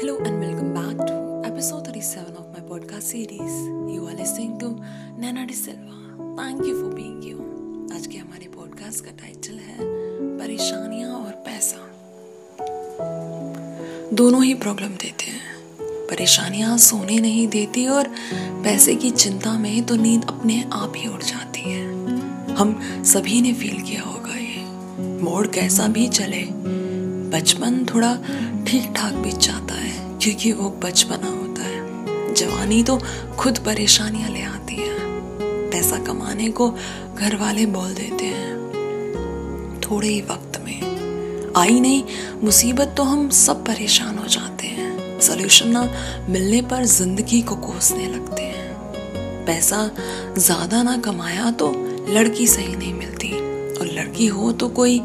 Hello and welcome back to episode 37 of my podcast series. You are listening to Nana De Silva. Thank you for being you. आज के हमारे podcast का title है परेशानियाँ और पैसा दोनों ही प्रॉब्लम देते हैं परेशानियाँ सोने नहीं देती और पैसे की चिंता में तो नींद अपने आप ही उड़ जाती है हम सभी ने फील किया होगा ये मोड़ कैसा भी चले बचपन थोड़ा ठीक ठाक बीत जाता है, क्योंकि वो बचपना होता है। जवानी तो खुद परेशानियाँ ले आती है। पैसा कमाने को घर वाले बोल देते हैं। थोड़े ही वक्त में। आई नहीं, मुसीबत तो हम सब परेशान हो जाते हैं। सोल्यूशन ना मिलने पर ज़िंदगी को कोसने लगते हैं। पैसा ज़्यादा ना कमाया तो लड़की सही नहीं मिलती। और लड़की हो तो कोई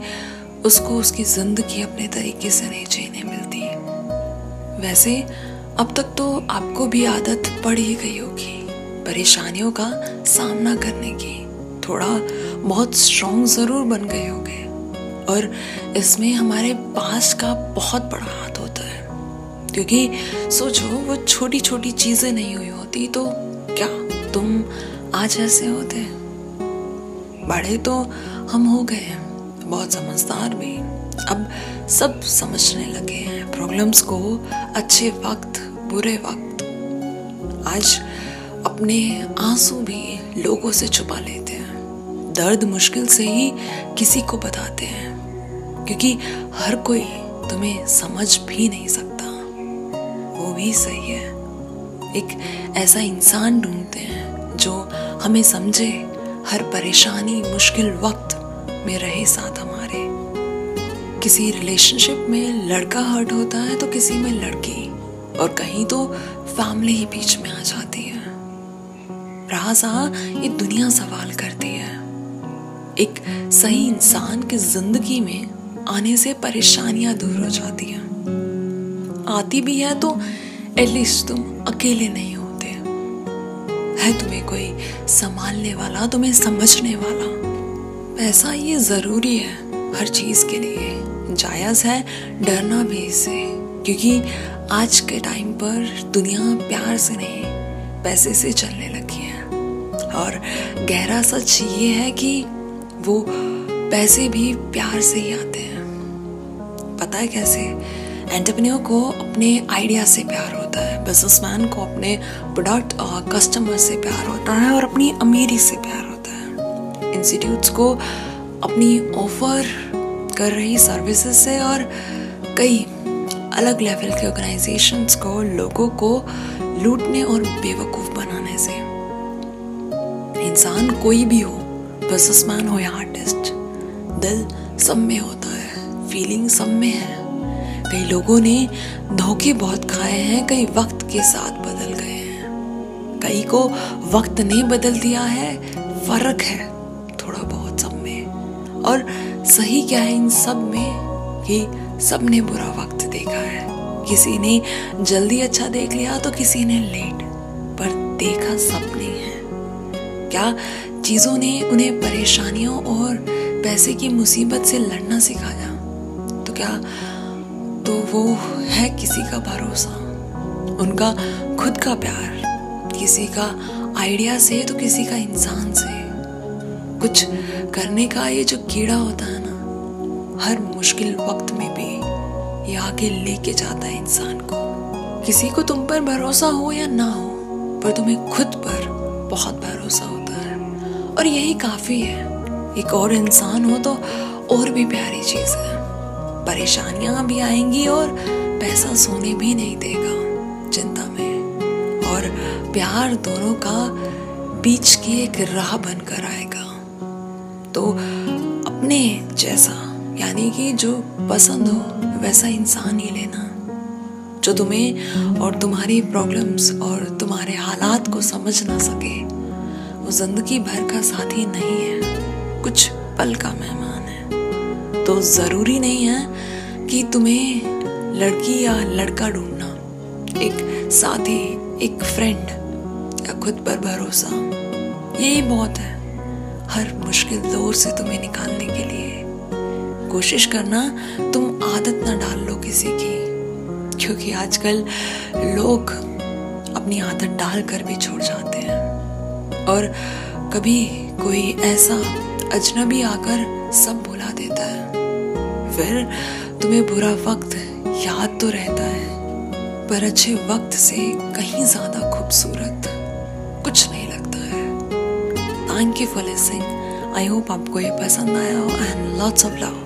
उसको उसकी ज़िंदगी अपने तरीके से नहीं वैसे अब तक तो आपको भी आदत पड़ ही गई होगी परेशानियों का सामना करने की। थोड़ा बहुत स्ट्रॉन्ग ज़रूर बन गए होगे। और इसमें हमारे पास का बहुत बड़ा हाथ होता है। क्योंकि सोचो, वो छोटी छोटी चीज़ें नहीं हुई होती तो क्या तुम आज ऐसे होते? बड़े तो हम हो गए हैं, बहुत समझदार भी। अब सब समझने लगे हैं। प्रॉब्लम्स को अच्छे वक्त, बुरे वक्त, आज अपने आँसू भी लोगों से छुपा लेते हैं। दर्द मुश्किल से ही किसी को बताते हैं, क्योंकि हर कोई तुम्हें समझ भी नहीं सकता। वो भी सही है। एक ऐसा इंसान ढूंढते हैं जो हमें समझे, हर परेशानी मुश्किल वक्त में रहे साथ हमारे किसी रिलेशनशिप में लड़का हर्ट होता है तो किसी में लड़की। और कहीं तो फैमिली ही बीच में आ जाती है। सहा ये दुनिया सवाल करती है। एक सही इंसान की ज़िंदगी में आने से परेशानियाँ दूर हो जाती हैं। आती भी है तो एटलीस्ट तुम अकेले नहीं होते। है तुम्हें कोई संभालने वाला, तुम्हें समझने वाला? पैसा ये ज़रूरी है हर चीज़ के लिए। जायज़ है, डरना भी इससे। क्योंकि आज के टाइम पर दुनिया प्यार से नहीं, पैसे से चलने लगी है। और गहरा सच ये है कि वो पैसे भी प्यार से ही आते हैं। पता है कैसे? एंटरप्रेन्योर को अपने आइडिया से प्यार होता है। बिजनेसमैन को अपने प्रोडक्ट और कस्टमर से प्यार होता है और अपनी अमीरी से प्यार होता है। इंस्टीट्यूट्स को अपनी ऑफ़र कर रही सर्विसेज़ से और कई अलग लेवल के ऑर्गेनाइजेशंस को, लोगों को लूटने और बेवकूफ़ बनाने से। इंसान कोई भी हो बिजनेसमैन हो या आर्टिस्ट दिल सब में होता है फीलिंग सब में है। कई लोगों ने धोखे बहुत खाए हैं, कई वक्त के साथ बदल गए हैं। कई को वक्त ने बदल दिया है, फ़र्क है थोड़ा बहुत सब में। और सही क्या है इन सब में कि सबने बुरा वक्त देखा है? किसी ने जल्दी अच्छा देख लिया तो किसी ने लेट, पर देखा सबने है। क्या चीज़ों ने उन्हें परेशानियों और पैसे की मुसीबत से लड़ना सिखाया? तो क्या तो वो है किसी का भरोसा? उनका खुद का प्यार, किसी का आइडिया से तो किसी का इंसान से? कुछ करने का ये जो कीड़ा होता है ना, हर मुश्किल वक्त में भी ये आगे लेके जाता है इंसान को। किसी को तुम पर भरोसा हो या ना हो, पर तुम्हें खुद पर बहुत भरोसा होता है। और यही काफ़ी है। एक और इंसान हो तो और भी प्यारी चीज़ है। परेशानियाँ भी आएँगी और पैसा सोने भी नहीं देगा, चिंता में। और प्यार दोनों का बीच की एक राह बनकर आएगा। तो अपने जैसा, यानी कि जो पसंद हो, वैसा इंसान ही लेना। जो तुम्हें और तुम्हारी प्रॉब्लम्स और तुम्हारे हालात को समझ ना सके, वो ज़िंदगी भर का साथी नहीं है। कुछ पल का मेहमान है। तो ज़रूरी नहीं है कि तुम्हें लड़की या लड़का ढूंढना। एक साथी, एक फ्रेंड या खुद पर भरोसा। यही बहुत है। हर मुश्किल दौर से तुम्हें निकालने के लिए। कोशिश करना, तुम आदत ना डाल लो किसी की। क्योंकि आजकल लोग अपनी आदत डाल कर भी छोड़ जाते हैं। और कभी कोई ऐसा अजनबी आकर सब भुला देता है। फिर तुम्हें बुरा वक्त याद तो रहता है, पर अच्छे वक्त से कहीं ज़्यादा thank you for listening I hope आपको ये पसंद आया हो एंड लॉट्स ऑफ़ लव